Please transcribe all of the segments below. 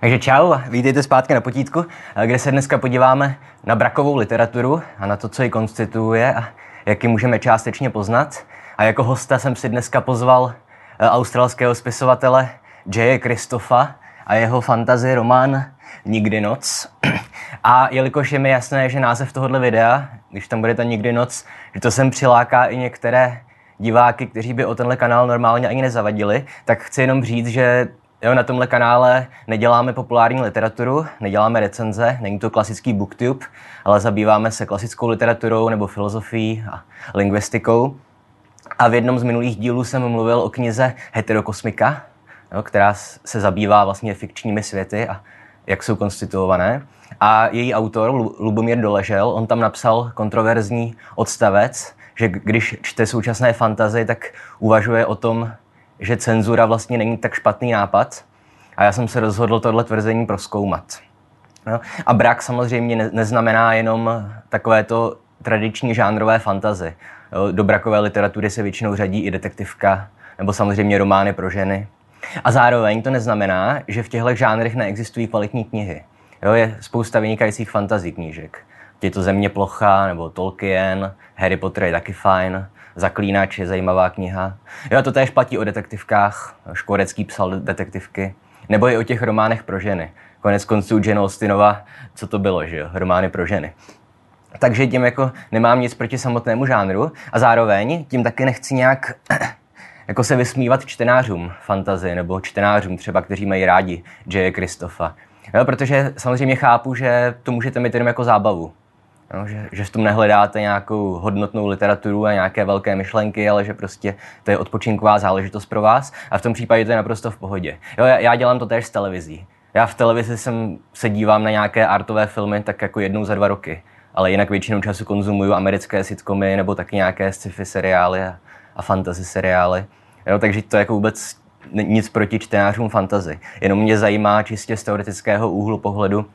Takže čau, vítejte zpátky na potítku, kde se dneska podíváme na brakovou literaturu a na to, co ji konstituuje a jak ji můžeme částečně poznat. A jako hosta jsem si dneska pozval eh, australského spisovatele J. Kristofa a jeho fantazy román Nikdy noc. A jelikož je mi jasné, že název tohohle videa, když tam bude ta Nikdy noc, že to sem přiláká i některé diváky, kteří by o tenhle kanál normálně ani nezavadili, tak chci jenom říct, že Jo, na tomhle kanále neděláme populární literaturu, neděláme recenze, není to klasický booktube, ale zabýváme se klasickou literaturou nebo filozofií a lingvistikou. A v jednom z minulých dílů jsem mluvil o knize Heterokosmika, jo, která se zabývá vlastně fikčními světy a jak jsou konstituované. A její autor, Lubomír Doležel, on tam napsal kontroverzní odstavec, že když čte současné fantazy, tak uvažuje o tom, že cenzura vlastně není tak špatný nápad. A já jsem se rozhodl tohle tvrzení proskoumat. No. A brak samozřejmě ne- neznamená jenom takovéto tradiční žánrové fantazy. Do brakové literatury se většinou řadí i detektivka, nebo samozřejmě romány pro ženy. A zároveň to neznamená, že v těchto žánrech neexistují kvalitní knihy. Jo, je spousta vynikajících fantazí knížek. Je to Země plocha, nebo Tolkien, Harry Potter je taky fajn, Zaklínač je zajímavá kniha. Jo, to též platí o detektivkách. Škvorecký psal detektivky. Nebo i o těch románech pro ženy. Konec konců Jane Austenova, co to bylo, že jo? Romány pro ženy. Takže tím jako nemám nic proti samotnému žánru a zároveň tím taky nechci nějak jako se vysmívat čtenářům fantazy nebo čtenářům třeba, kteří mají rádi J. Kristofa. Jo, protože samozřejmě chápu, že to můžete mít jenom jako zábavu. Jo, že, že v tom nehledáte nějakou hodnotnou literaturu a nějaké velké myšlenky, ale že prostě to je odpočinková záležitost pro vás a v tom případě to je naprosto v pohodě. Jo, já, já dělám to též s televizí. Já v televizi jsem, se dívám na nějaké artové filmy tak jako jednou za dva roky, ale jinak většinou času konzumuju americké sitcomy nebo taky nějaké sci-fi seriály a, a fantasy seriály. Jo, takže to jako vůbec nic proti čtenářům fantazy. Jenom mě zajímá čistě z teoretického úhlu pohledu,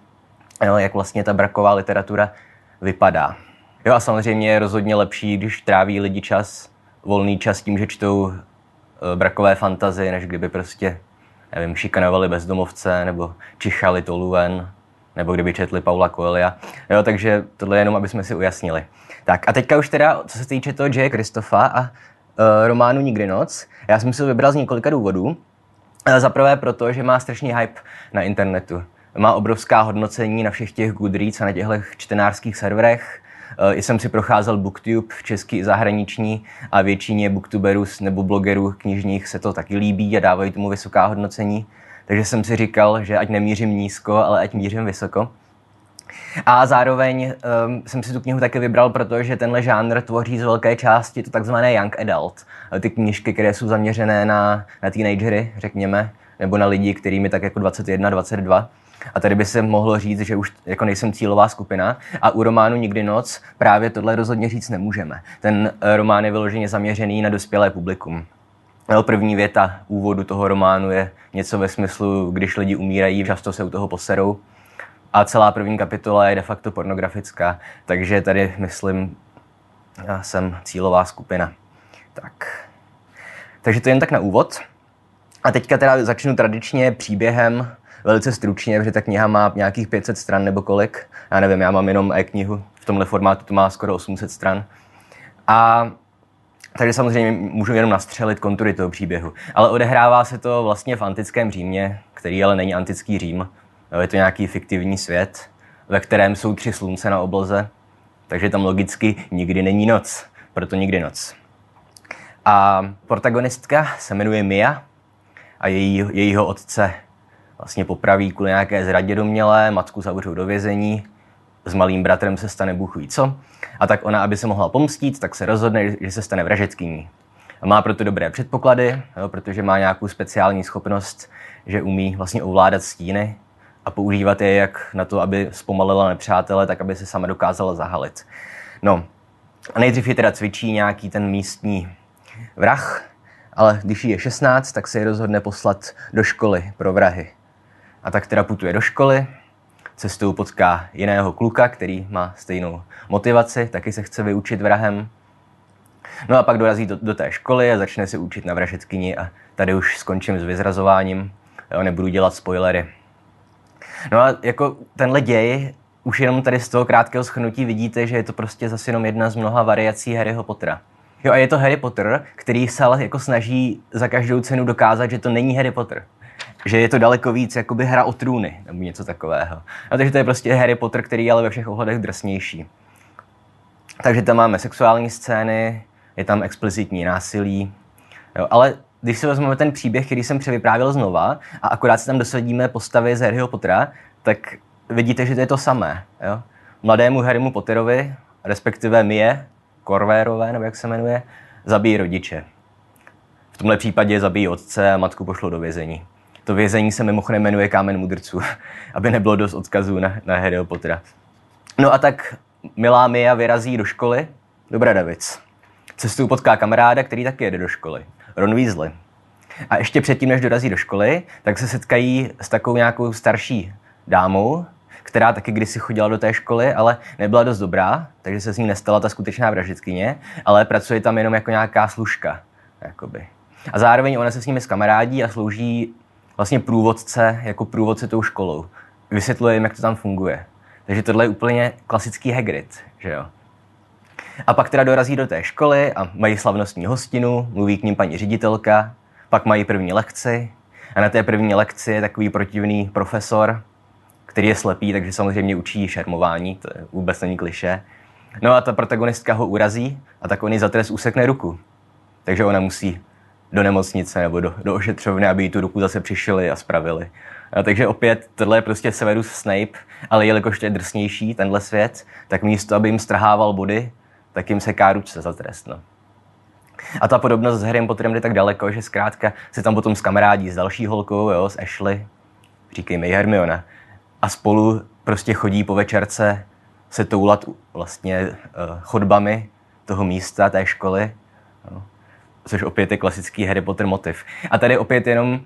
jo, jak vlastně ta braková literatura vypadá. Jo a samozřejmě je rozhodně lepší, když tráví lidi čas, volný čas tím, že čtou e, brakové fantazy, než kdyby prostě, nevím, šikanovali bezdomovce, nebo čichali Toluven, nebo kdyby četli Paula Coelia. Jo, takže tohle je jenom, aby jsme si ujasnili. Tak a teďka už teda, co se týče toho J. Kristofa a uh, románu Nikdy noc, já jsem si ho vybral z několika důvodů. Za prvé proto, že má strašný hype na internetu má obrovská hodnocení na všech těch Goodreads a na těchto čtenářských serverech. I jsem si procházel Booktube, český i zahraniční, a většině booktuberů nebo blogerů knižních se to taky líbí a dávají tomu vysoká hodnocení. Takže jsem si říkal, že ať nemířím nízko, ale ať mířím vysoko. A zároveň um, jsem si tu knihu taky vybral, protože tenhle žánr tvoří z velké části to takzvané young adult. Ty knížky, které jsou zaměřené na, na teenagery, řekněme, nebo na lidi, kterými tak jako 21, 22. A tady by se mohlo říct, že už jako nejsem cílová skupina a u románu Nikdy noc právě tohle rozhodně říct nemůžeme. Ten eh, román je vyloženě zaměřený na dospělé publikum. První věta úvodu toho románu je něco ve smyslu, když lidi umírají, často se u toho poserou. A celá první kapitola je de facto pornografická, takže tady myslím, já jsem cílová skupina. Tak. Takže to jen tak na úvod. A teďka teda začnu tradičně příběhem velice stručně, protože ta kniha má nějakých 500 stran nebo kolik. Já nevím, já mám jenom e-knihu, v tomhle formátu to má skoro 800 stran. A takže samozřejmě můžu jenom nastřelit kontury toho příběhu. Ale odehrává se to vlastně v antickém Římě, který ale není antický Řím. Je to nějaký fiktivní svět, ve kterém jsou tři slunce na obloze, takže tam logicky nikdy není noc, proto nikdy noc. A protagonistka se jmenuje Mia a její, jejího otce vlastně popraví kvůli nějaké zradě domělé, matku zavřou do vězení, s malým bratrem se stane Bůh co. A tak ona, aby se mohla pomstít, tak se rozhodne, že se stane vražetkyní. A má proto dobré předpoklady, jo, protože má nějakou speciální schopnost, že umí vlastně ovládat stíny a používat je jak na to, aby zpomalila nepřátele, tak aby se sama dokázala zahalit. No, a nejdřív je teda cvičí nějaký ten místní vrah, ale když jí je 16, tak se ji rozhodne poslat do školy pro vrahy. A tak teda putuje do školy, cestou potká jiného kluka, který má stejnou motivaci, taky se chce vyučit vrahem. No a pak dorazí do, do té školy a začne se učit na vražetkyni a tady už skončím s vyzrazováním. Jo, nebudu dělat spoilery. No a jako tenhle děj, už jenom tady z toho krátkého schnutí vidíte, že je to prostě zase jenom jedna z mnoha variací Harryho Pottera. Jo a je to Harry Potter, který se ale jako snaží za každou cenu dokázat, že to není Harry Potter. Že je to daleko víc jakoby hra o trůny, nebo něco takového. A takže to je prostě Harry Potter, který je ale ve všech ohledech drsnější. Takže tam máme sexuální scény, je tam explicitní násilí, jo, ale když si vezmeme ten příběh, který jsem převyprávěl znova a akorát si tam dosadíme postavy z Harryho Pottera, tak vidíte, že to je to samé. Jo? Mladému Harrymu Potterovi, respektive Mie, Korvérové, nebo jak se jmenuje, zabíjí rodiče. V tomhle případě zabijí otce a matku pošlo do vězení. To vězení se mimochodem jmenuje Kámen mudrců, aby nebylo dost odkazů na, na Harryho Pottera. No a tak milá Mia vyrazí do školy do Bradavic. Cestou potká kamaráda, který taky jede do školy. Ron Weasley. A ještě předtím, než dorazí do školy, tak se setkají s takovou nějakou starší dámou, která taky kdysi chodila do té školy, ale nebyla dost dobrá, takže se s ní nestala ta skutečná vražditkyně, ale pracuje tam jenom jako nějaká služka. Jakoby. A zároveň ona se s nimi skamarádí a slouží vlastně průvodce jako průvodce tou školou. Vysvětluje jim, jak to tam funguje. Takže tohle je úplně klasický Hagrid, že jo. A pak teda dorazí do té školy a mají slavnostní hostinu, mluví k ním paní ředitelka, pak mají první lekci a na té první lekci je takový protivný profesor, který je slepý, takže samozřejmě učí šermování, to je vůbec není kliše. No a ta protagonistka ho urazí a tak on jí za trest usekne ruku. Takže ona musí do nemocnice nebo do, do ošetřovny, aby jí tu ruku zase přišili a spravili. A takže opět, tohle je prostě Severus Snape, ale jelikož to je drsnější, tenhle svět, tak místo, aby jim strhával body, tak jim seká ruce za trest. No. A ta podobnost s Harrym Potterem jde tak daleko, že zkrátka se tam potom s kamarádí s další holkou, jo, s Ashley, říkejme Hermiona, a spolu prostě chodí po večerce se toulat vlastně uh, chodbami toho místa, té školy, jo, což opět je klasický Harry Potter motiv. A tady opět jenom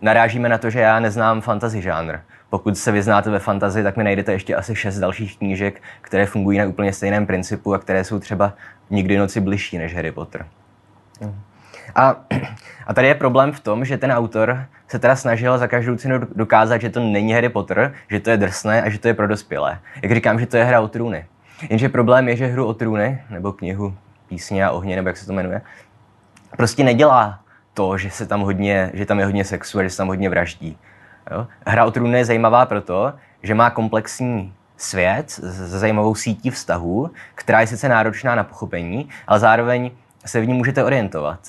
narážíme na to, že já neznám fantasy žánr. Pokud se vyznáte ve fantazii, tak mi najdete ještě asi šest dalších knížek, které fungují na úplně stejném principu a které jsou třeba nikdy noci bližší než Harry Potter. A, a tady je problém v tom, že ten autor se teda snažil za každou cenu dokázat, že to není Harry Potter, že to je drsné a že to je pro dospělé. Jak říkám, že to je hra o trůny. Jenže problém je, že hru o trůny, nebo knihu Písně a ohně, nebo jak se to jmenuje, prostě nedělá to, že, se tam hodně, že tam je hodně sexu a že se tam hodně vraždí. Jo? Hra o trůny je zajímavá proto, že má komplexní svět s zajímavou sítí vztahů, která je sice náročná na pochopení, ale zároveň se v ní můžete orientovat.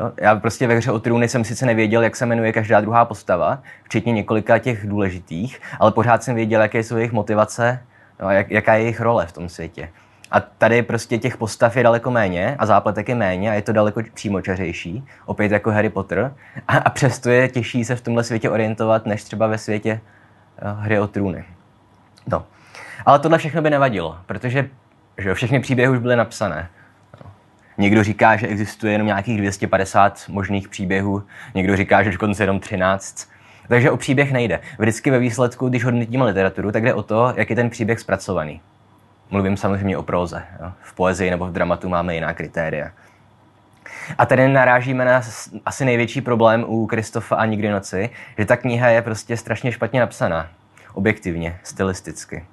Jo? Já prostě ve hře o trůny jsem sice nevěděl, jak se jmenuje každá druhá postava, včetně několika těch důležitých, ale pořád jsem věděl, jaké jsou jejich motivace, no, jak, jaká je jejich role v tom světě. A tady prostě těch postav je daleko méně a zápletek je méně a je to daleko přímočařejší, opět jako Harry Potter. A, a přesto je těžší se v tomhle světě orientovat, než třeba ve světě uh, hry o trůny. No. Ale tohle všechno by nevadilo, protože že všechny příběhy už byly napsané. No. Někdo říká, že existuje jenom nějakých 250 možných příběhů, někdo říká, že dokonce jenom 13. Takže o příběh nejde. Vždycky ve výsledku, když hodnotíme literaturu, tak jde o to, jak je ten příběh zpracovaný. Mluvím samozřejmě o próze. Jo. V poezii nebo v dramatu máme jiná kritéria. A tady narážíme na asi největší problém u Kristofa a Nikdy noci, že ta kniha je prostě strašně špatně napsaná. Objektivně, stylisticky.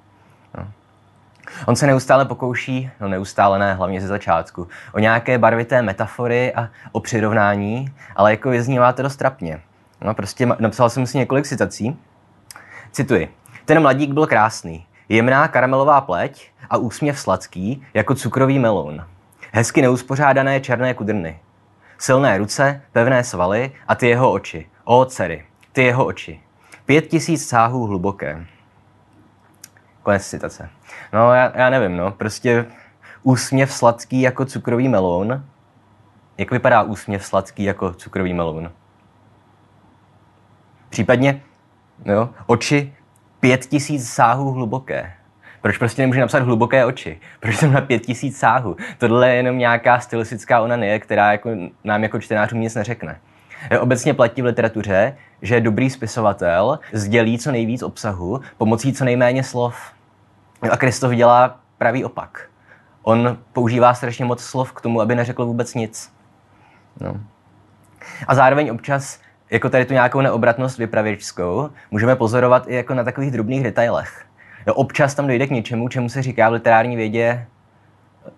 On se neustále pokouší, no neustále ne, hlavně ze začátku, o nějaké barvité metafory a o přirovnání, ale jako vyznívá to dost trapně. No, prostě napsal jsem si několik citací. Cituji. Ten mladík byl krásný. Jemná karamelová pleť a úsměv sladký, jako cukrový melon. Hezky neuspořádané černé kudrny. Silné ruce, pevné svaly a ty jeho oči. O, dcery, ty jeho oči. Pět tisíc sáhů hluboké. Konec citace. No, já, já nevím, no, prostě úsměv sladký jako cukrový melon. Jak vypadá úsměv sladký jako cukrový melon? Případně, jo, oči pět tisíc sáhů hluboké. Proč prostě nemůže napsat hluboké oči? Proč jsem na pět tisíc sáhů? Tohle je jenom nějaká stylistická onanie, která jako, nám jako čtenářům nic neřekne. Obecně platí v literatuře, že dobrý spisovatel sdělí co nejvíc obsahu pomocí co nejméně slov. A Kristof dělá pravý opak. On používá strašně moc slov k tomu, aby neřekl vůbec nic. No. A zároveň občas jako tady tu nějakou neobratnost vypravěčskou můžeme pozorovat i jako na takových drobných detailech. Jo, občas tam dojde k něčemu, čemu se říká v literární vědě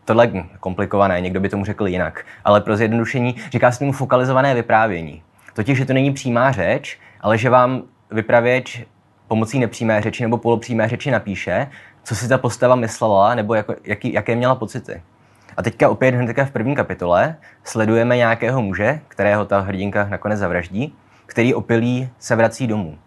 tohle komplikované, někdo by tomu řekl jinak, ale pro zjednodušení říká se tomu fokalizované vyprávění. Totiž, že to není přímá řeč, ale že vám vypravěč pomocí nepřímé řeči nebo polopřímé řeči napíše, co si ta postava myslela nebo jako, jaký, jaké měla pocity. A teďka opět hnedka v první kapitole sledujeme nějakého muže, kterého ta hrdinka nakonec zavraždí, který opilý se vrací domů.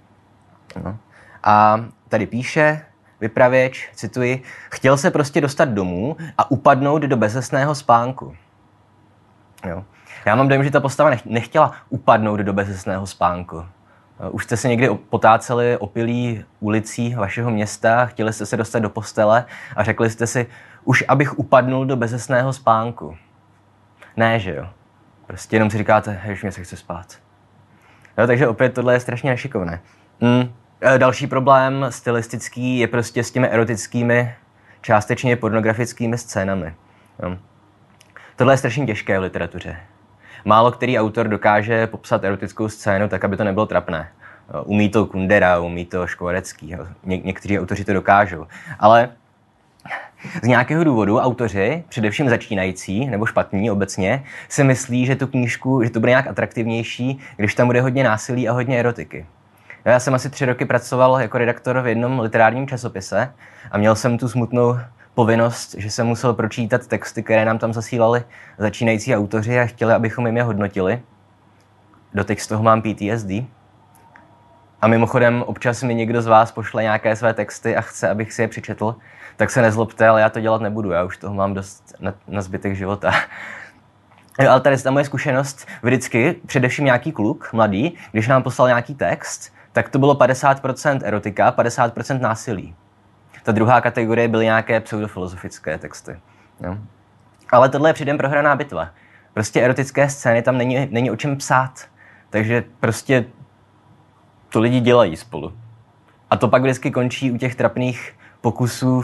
No. A tady píše, vypravěč, cituji, chtěl se prostě dostat domů a upadnout do bezesného spánku. Jo. Já mám dojem, že ta postava nechtěla upadnout do bezesného spánku. Už jste se někdy potáceli opilí ulicí vašeho města, chtěli jste se dostat do postele a řekli jste si, už abych upadnul do bezesného spánku. Ne, že jo. Prostě jenom si říkáte, že mě se chce spát. Jo, takže opět tohle je strašně nešikovné. Mm. Další problém stylistický je prostě s těmi erotickými, částečně pornografickými scénami. Jo. Tohle je strašně těžké v literatuře. Málo který autor dokáže popsat erotickou scénu tak, aby to nebylo trapné. Umí to Kundera, umí to Škvorecký, Ně- někteří autoři to dokážou. Ale z nějakého důvodu autoři, především začínající nebo špatní obecně, si myslí, že tu knížku, že to bude nějak atraktivnější, když tam bude hodně násilí a hodně erotiky. Já jsem asi tři roky pracoval jako redaktor v jednom literárním časopise a měl jsem tu smutnou povinnost, že jsem musel pročítat texty, které nám tam zasílali začínající autoři a chtěli, abychom jim je hodnotili. Doteď z toho mám PTSD. A mimochodem, občas mi někdo z vás pošle nějaké své texty a chce, abych si je přečetl, tak se nezlobte, ale já to dělat nebudu, já už toho mám dost na, na zbytek života. ale tady je ta moje zkušenost, vždycky, především nějaký kluk, mladý, když nám poslal nějaký text, tak to bylo 50% erotika, 50% násilí. Ta druhá kategorie byly nějaké pseudofilozofické texty. Jo. Ale tohle je předem prohraná bitva. Prostě erotické scény tam není, není o čem psát. Takže prostě to lidi dělají spolu. A to pak vždycky končí u těch trapných pokusů,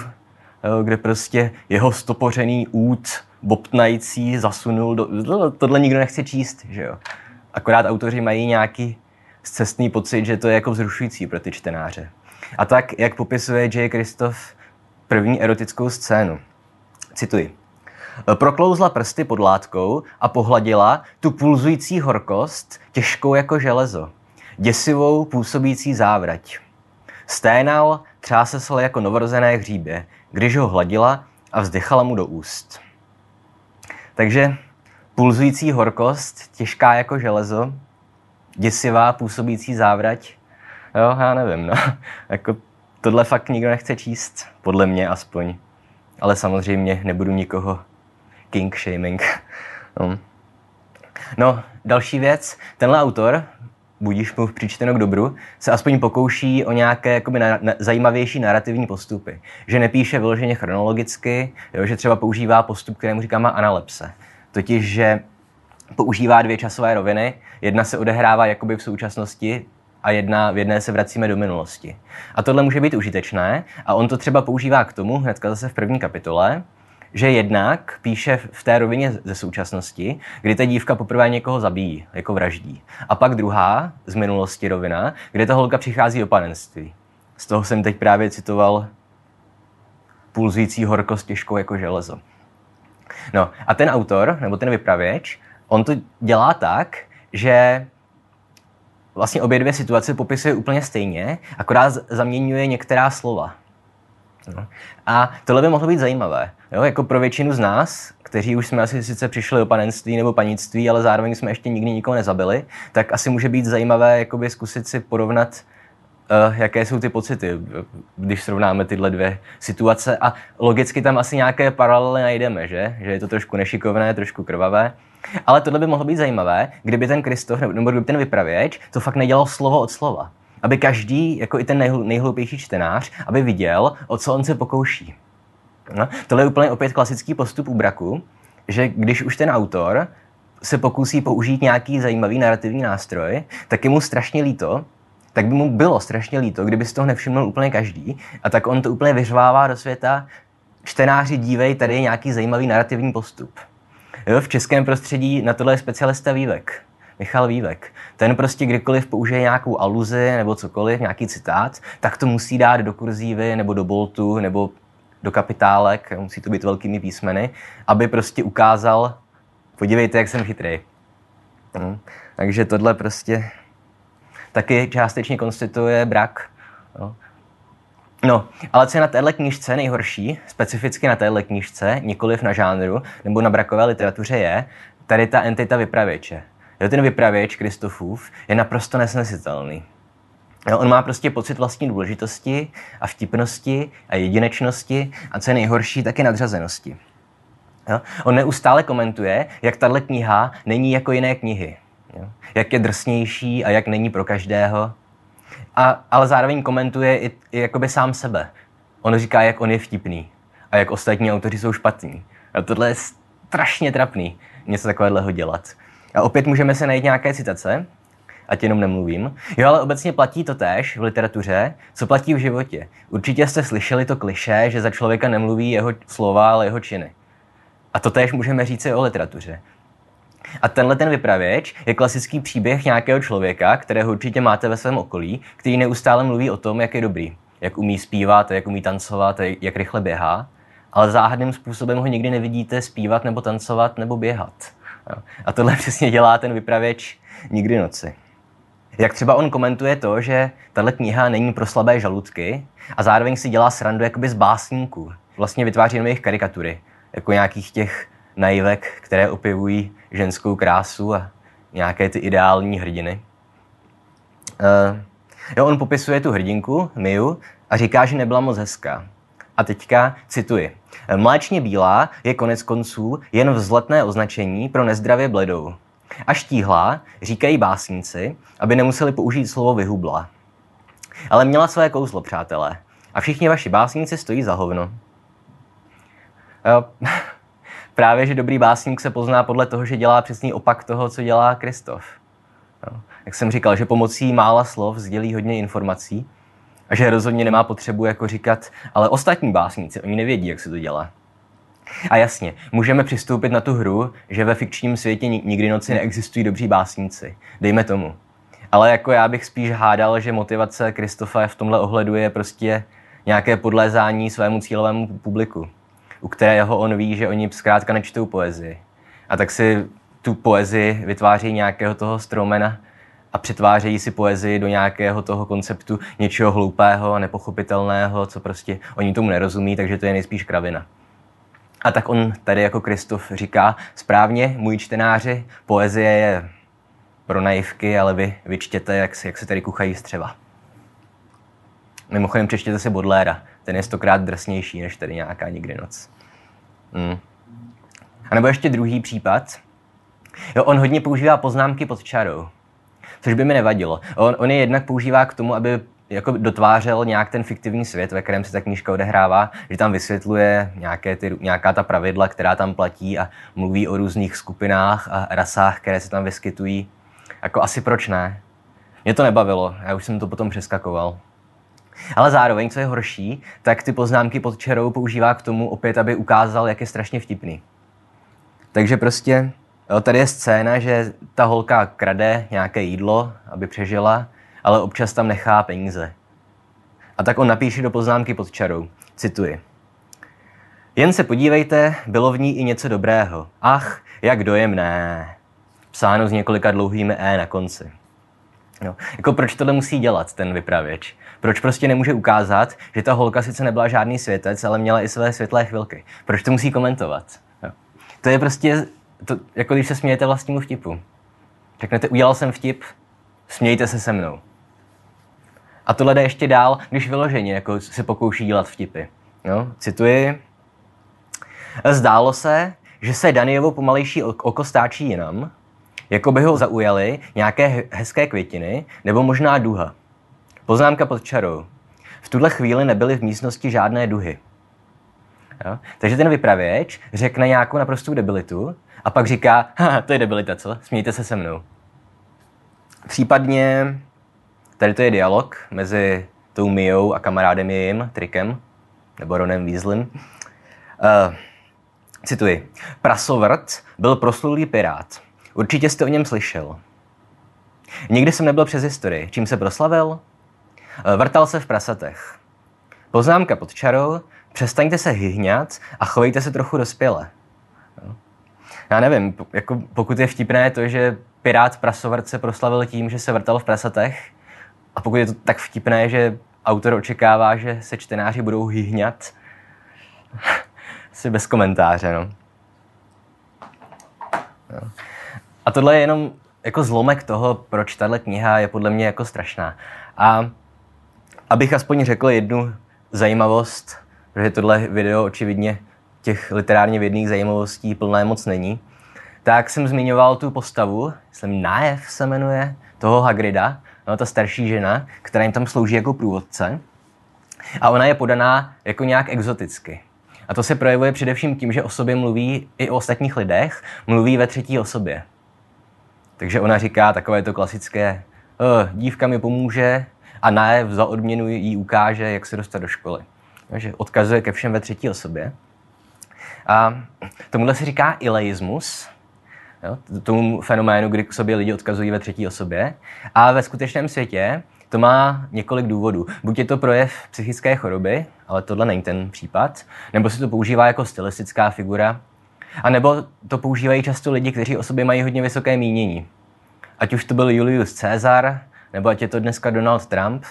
kde prostě jeho stopořený út bobtnající zasunul do... Tohle nikdo nechce číst, že jo. Akorát autoři mají nějaký cestný pocit, že to je jako vzrušující pro ty čtenáře. A tak, jak popisuje J. Kristof první erotickou scénu. Cituji. Proklouzla prsty pod látkou a pohladila tu pulzující horkost, těžkou jako železo, děsivou působící závrať. Sténal, třásesl jako novorozené hříbě, když ho hladila a vzdychala mu do úst. Takže pulzující horkost, těžká jako železo, děsivá působící závrať, jo, já nevím, no. jako tohle fakt nikdo nechce číst, podle mě aspoň. Ale samozřejmě nebudu nikoho king shaming. No. no, další věc. Tenhle autor, budíš mu přičteno k dobru, se aspoň pokouší o nějaké jakoby, na, na, zajímavější narrativní postupy. Že nepíše vyloženě chronologicky, jo, že třeba používá postup, kterému říkáme analepse. Totiž, že používá dvě časové roviny. Jedna se odehrává jakoby v současnosti, a jedna, v jedné se vracíme do minulosti. A tohle může být užitečné a on to třeba používá k tomu, hnedka zase v první kapitole, že jednak píše v té rovině ze současnosti, kdy ta dívka poprvé někoho zabíjí, jako vraždí. A pak druhá, z minulosti rovina, kde ta holka přichází do panenství. Z toho jsem teď právě citoval pulzující horkost těžkou jako železo. No a ten autor, nebo ten vypravěč, on to dělá tak, že vlastně obě dvě situace popisuje úplně stejně, akorát zaměňuje některá slova. No. A tohle by mohlo být zajímavé. Jo? Jako pro většinu z nás, kteří už jsme asi sice přišli o panenství nebo panictví, ale zároveň jsme ještě nikdy nikoho nezabili, tak asi může být zajímavé jakoby zkusit si porovnat, uh, jaké jsou ty pocity, když srovnáme tyhle dvě situace. A logicky tam asi nějaké paralely najdeme, že? Že je to trošku nešikovné, trošku krvavé. Ale tohle by mohlo být zajímavé, kdyby ten Kristof nebo kdyby ten vypravěč to fakt nedělal slovo od slova. Aby každý, jako i ten nejhl, nejhloupější čtenář, aby viděl, o co on se pokouší. No, tohle je úplně opět klasický postup u braku, že když už ten autor se pokusí použít nějaký zajímavý narrativní nástroj, tak je mu strašně líto, tak by mu bylo strašně líto, kdyby si toho nevšiml úplně každý. A tak on to úplně vyřvává do světa. Čtenáři, dívej, tady je nějaký zajímavý narrativní postup. Jo, v českém prostředí na tohle je specialista Vývek. Michal Vývek. Ten prostě kdykoliv použije nějakou aluzi nebo cokoliv, nějaký citát, tak to musí dát do kurzívy nebo do boltu nebo do kapitálek, musí to být velkými písmeny, aby prostě ukázal, podívejte, jak jsem chytrý. Hmm. Takže tohle prostě taky částečně konstituje brak. No. No, ale co je na téhle knižce nejhorší, specificky na téhle knižce, nikoliv na žánru nebo na brakové literatuře, je tady ta entita vypravěče. Jo, ten vypravěč Kristofův je naprosto nesnesitelný. Jo, on má prostě pocit vlastní důležitosti a vtipnosti a jedinečnosti a co je nejhorší, taky nadřazenosti. Jo? On neustále komentuje, jak tahle kniha není jako jiné knihy. Jo? Jak je drsnější a jak není pro každého. A, ale zároveň komentuje i, i jakoby sám sebe. On říká, jak on je vtipný a jak ostatní autoři jsou špatní. A tohle je strašně trapný, něco takového dělat. A opět můžeme se najít nějaké citace, ať jenom nemluvím. Jo, ale obecně platí to též v literatuře, co platí v životě. Určitě jste slyšeli to kliše, že za člověka nemluví jeho slova, ale jeho činy. A to též můžeme říct i o literatuře. A tenhle ten vypravěč je klasický příběh nějakého člověka, kterého určitě máte ve svém okolí, který neustále mluví o tom, jak je dobrý, jak umí zpívat, jak umí tancovat, jak rychle běhá, ale záhadným způsobem ho nikdy nevidíte zpívat nebo tancovat nebo běhat. A tohle přesně dělá ten vypravěč nikdy noci. Jak třeba on komentuje to, že tahle kniha není pro slabé žaludky a zároveň si dělá srandu jakoby z básníků. Vlastně vytváří jenom jejich karikatury, jako nějakých těch naivek, které opěvují ženskou krásu a nějaké ty ideální hrdiny. Uh, jo, on popisuje tu hrdinku, Miu, a říká, že nebyla moc hezká. A teďka cituji. Mléčně bílá je konec konců jen vzletné označení pro nezdravě bledou. A štíhlá, říkají básníci, aby nemuseli použít slovo vyhubla. Ale měla své kouzlo, přátelé. A všichni vaši básníci stojí za hovno. Jo. Právě, že dobrý básník se pozná podle toho, že dělá přesný opak toho, co dělá Kristof. Jo. Jak jsem říkal, že pomocí mála slov sdělí hodně informací a že rozhodně nemá potřebu jako říkat, ale ostatní básníci, oni nevědí, jak se to dělá. A jasně, můžeme přistoupit na tu hru, že ve fikčním světě nikdy noci neexistují dobří básníci. Dejme tomu. Ale jako já bych spíš hádal, že motivace Kristofa v tomhle ohledu je prostě nějaké podlézání svému cílovému publiku, u kterého on ví, že oni zkrátka nečtou poezii. A tak si tu poezii vytváří nějakého toho stromena a přetvářejí si poezii do nějakého toho konceptu něčeho hloupého a nepochopitelného, co prostě oni tomu nerozumí, takže to je nejspíš kravina. A tak on tady jako Kristof říká, správně, můj čtenáři, poezie je pro naivky, ale vy vyčtěte, jak se, jak se tady kuchají střeva. Mimochodem přečtěte si Bodléra, ten je stokrát drsnější než tady nějaká nikdy noc. Hmm. A nebo ještě druhý případ. Jo, on hodně používá poznámky pod čarou, což by mi nevadilo. On, on je jednak používá k tomu, aby jako dotvářel nějak ten fiktivní svět, ve kterém se ta knížka odehrává, že tam vysvětluje nějaké ty, nějaká ta pravidla, která tam platí a mluví o různých skupinách a rasách, které se tam vyskytují. Jako asi proč ne? Mě to nebavilo, já už jsem to potom přeskakoval. Ale zároveň, co je horší, tak ty poznámky pod čarou používá k tomu opět, aby ukázal, jak je strašně vtipný. Takže prostě jo, tady je scéna, že ta holka krade nějaké jídlo, aby přežila ale občas tam nechá peníze. A tak on napíše do poznámky pod čarou. Cituji. Jen se podívejte, bylo v ní i něco dobrého. Ach, jak dojemné. Psáno s několika dlouhými E na konci. No, jako proč tohle musí dělat ten vypravěč? Proč prostě nemůže ukázat, že ta holka sice nebyla žádný světec, ale měla i své světlé chvilky? Proč to musí komentovat? No. To je prostě, to, jako když se smějete vlastnímu vtipu. Řeknete, udělal jsem vtip, smějte se se mnou. A tohle jde ještě dál, když vyloženě jako se pokouší dělat vtipy. Jo? Cituji. Zdálo se, že se Danievo pomalejší oko stáčí jinam, jako by ho zaujaly nějaké hezké květiny nebo možná duha. Poznámka pod čarou. V tuhle chvíli nebyly v místnosti žádné duhy. Jo? Takže ten vypravěč řekne nějakou naprostou debilitu a pak říká, to je debilita, co? Smějte se se mnou. Případně Tady to je dialog mezi tou Mijou a kamarádem jejím, Trikem, nebo Ronem Weaslem. Uh, cituji. Prasovrt byl proslulý pirát. Určitě jste o něm slyšel. Nikdy jsem nebyl přes historii. Čím se proslavil? Eh, vrtal se v prasatech. Poznámka pod čarou, přestaňte se hyhňat a chovejte se trochu dospěle. Já nevím, jako pokud je vtipné to, že Pirát Prasovart se proslavil tím, že se vrtal v prasatech, a pokud je to tak vtipné, že autor očekává, že se čtenáři budou hyhňat, asi bez komentáře, no. A tohle je jenom jako zlomek toho, proč tahle kniha je podle mě jako strašná. A abych aspoň řekl jednu zajímavost, protože tohle video očividně těch literárně vědných zajímavostí plné moc není, tak jsem zmiňoval tu postavu, jsem Nájev se jmenuje, toho Hagrida, no, ta starší žena, která jim tam slouží jako průvodce. A ona je podaná jako nějak exoticky. A to se projevuje především tím, že o sobě mluví i o ostatních lidech, mluví ve třetí osobě. Takže ona říká takové to klasické, dívka mi pomůže a Nájev za odměnu jí ukáže, jak se dostat do školy. Takže odkazuje ke všem ve třetí osobě. A tomuhle se říká ileismus, jo, tomu fenoménu, kdy k sobě lidi odkazují ve třetí osobě. A ve skutečném světě to má několik důvodů. Buď je to projev psychické choroby, ale tohle není ten případ, nebo se to používá jako stylistická figura, a nebo to používají často lidi, kteří o sobě mají hodně vysoké mínění. Ať už to byl Julius Caesar, nebo ať je to dneska Donald Trump.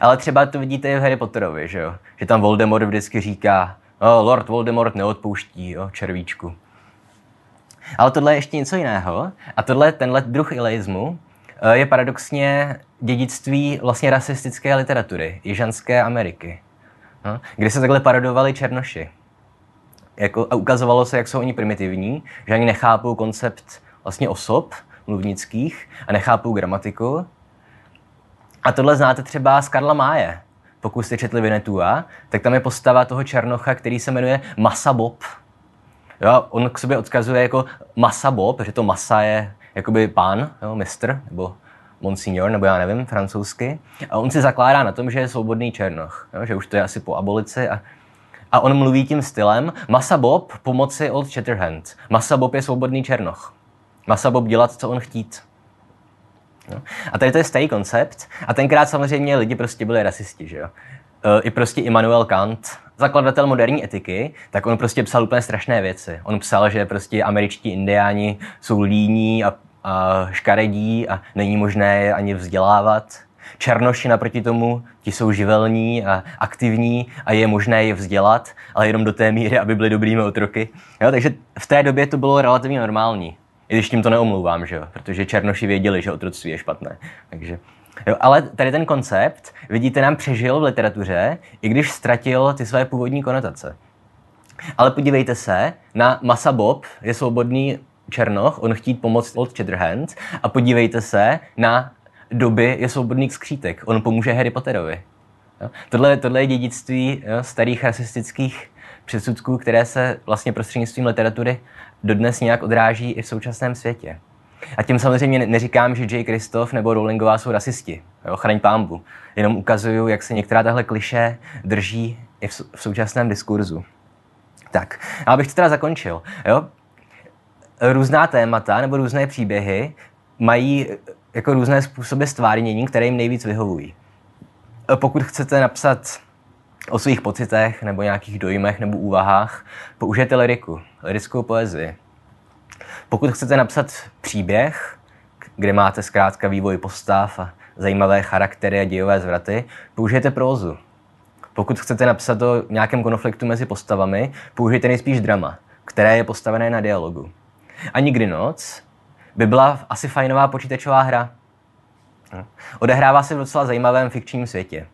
Ale třeba to vidíte i v Harry Potterovi, že jo? Že tam Voldemort vždycky říká, oh, Lord Voldemort neodpouští, jo, červíčku. Ale tohle je ještě něco jiného. A tohle, tenhle druh ileismu eh, je paradoxně dědictví vlastně rasistické literatury, jižanské Ameriky, no, kde se takhle parodovali černoši. Jako, a ukazovalo se, jak jsou oni primitivní, že ani nechápou koncept vlastně osob mluvnických a nechápou gramatiku. A tohle znáte třeba z Karla Máje. Pokud jste četli Vinetua, tak tam je postava toho černocha, který se jmenuje Masa Bob. Jo, on k sobě odkazuje jako Masa Bob, že to Masa je jakoby pán, jo, mistr, nebo monsignor, nebo já nevím, francouzsky. A on si zakládá na tom, že je svobodný černoch, jo, že už to je asi po abolici. A, a on mluví tím stylem Masa Bob pomoci Old Shatterhand. Masa Bob je svobodný černoch. Masa Bob dělat, co on chtít. No. A tady to je starý koncept. A tenkrát samozřejmě lidi prostě byli rasisti, že jo. E, I prostě Immanuel Kant, zakladatel moderní etiky, tak on prostě psal úplně strašné věci. On psal, že prostě američtí indiáni jsou líní a, a škaredí a není možné je ani vzdělávat. Černoši naproti tomu, ti jsou živelní a aktivní a je možné je vzdělat, ale jenom do té míry, aby byli dobrými otroky. Jo, takže v té době to bylo relativně normální. I když tím to neomlouvám, že jo? protože Černoši věděli, že otroctví je špatné. Takže, jo, ale tady ten koncept, vidíte, nám přežil v literatuře, i když ztratil ty své původní konotace. Ale podívejte se na Masa Bob, je svobodný Černoch, on chtít pomoct Old Shatterhand a podívejte se na doby je svobodný skřítek, on pomůže Harry Potterovi. Jo? Tohle, tohle je dědictví jo, starých rasistických předsudků, které se vlastně prostřednictvím literatury dodnes nějak odráží i v současném světě. A tím samozřejmě neříkám, že J. Kristof nebo Rowlingová jsou rasisti. Jo, chraň pámbu. Jenom ukazuju, jak se některá tahle kliše drží i v, současném diskurzu. Tak, a abych to teda zakončil. Jo? Různá témata nebo různé příběhy mají jako různé způsoby stvárnění, které jim nejvíc vyhovují. Pokud chcete napsat o svých pocitech nebo nějakých dojmech nebo úvahách, použijete liriku, lirickou poezii. Pokud chcete napsat příběh, kde máte zkrátka vývoj postav a zajímavé charaktery a dějové zvraty, použijete prózu. Pokud chcete napsat o nějakém konfliktu mezi postavami, použijte nejspíš drama, které je postavené na dialogu. A nikdy noc by byla asi fajnová počítačová hra. Odehrává se v docela zajímavém fikčním světě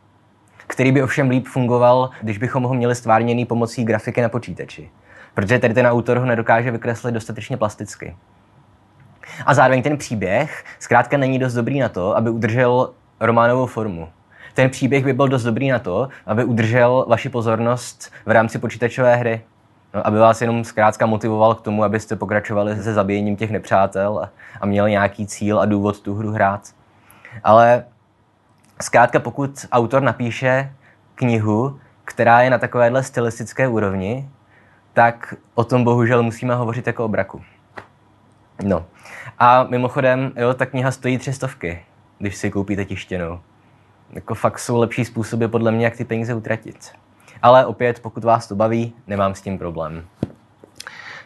který by ovšem líp fungoval, když bychom ho měli stvárněný pomocí grafiky na počítači. Protože tady ten autor ho nedokáže vykreslit dostatečně plasticky. A zároveň ten příběh zkrátka není dost dobrý na to, aby udržel románovou formu. Ten příběh by byl dost dobrý na to, aby udržel vaši pozornost v rámci počítačové hry. No, aby vás jenom zkrátka motivoval k tomu, abyste pokračovali se zabíjením těch nepřátel a, a měli nějaký cíl a důvod tu hru hrát. Ale Zkrátka, pokud autor napíše knihu, která je na takovéhle stylistické úrovni, tak o tom bohužel musíme hovořit jako o braku. No. A mimochodem, jo, ta kniha stojí tři stovky, když si koupíte tištěnou. Jako fakt jsou lepší způsoby podle mě, jak ty peníze utratit. Ale opět, pokud vás to baví, nemám s tím problém.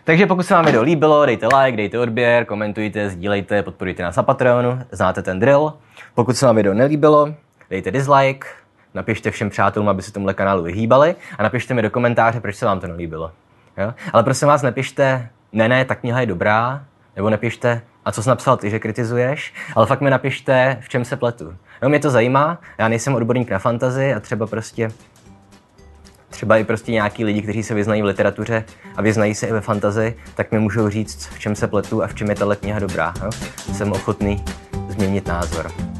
Takže pokud se vám video líbilo, dejte like, dejte odběr, komentujte, sdílejte, podporujte nás na Patreonu, znáte ten drill. Pokud se vám video nelíbilo, dejte dislike, napište všem přátelům, aby se tomuhle kanálu vyhýbali a napište mi do komentáře, proč se vám to nelíbilo. Jo? Ale prosím vás, nepište, ne, ne, ta kniha je dobrá, nebo nepište, a co jsi napsal ty, že kritizuješ, ale fakt mi napište, v čem se pletu. No, mě to zajímá, já nejsem odborník na fantazi a třeba prostě třeba i prostě nějaký lidi, kteří se vyznají v literatuře a vyznají se i ve fantazi, tak mi můžou říct, v čem se pletu a v čem je tahle kniha dobrá. Jo? Jsem ochotný změnit názor.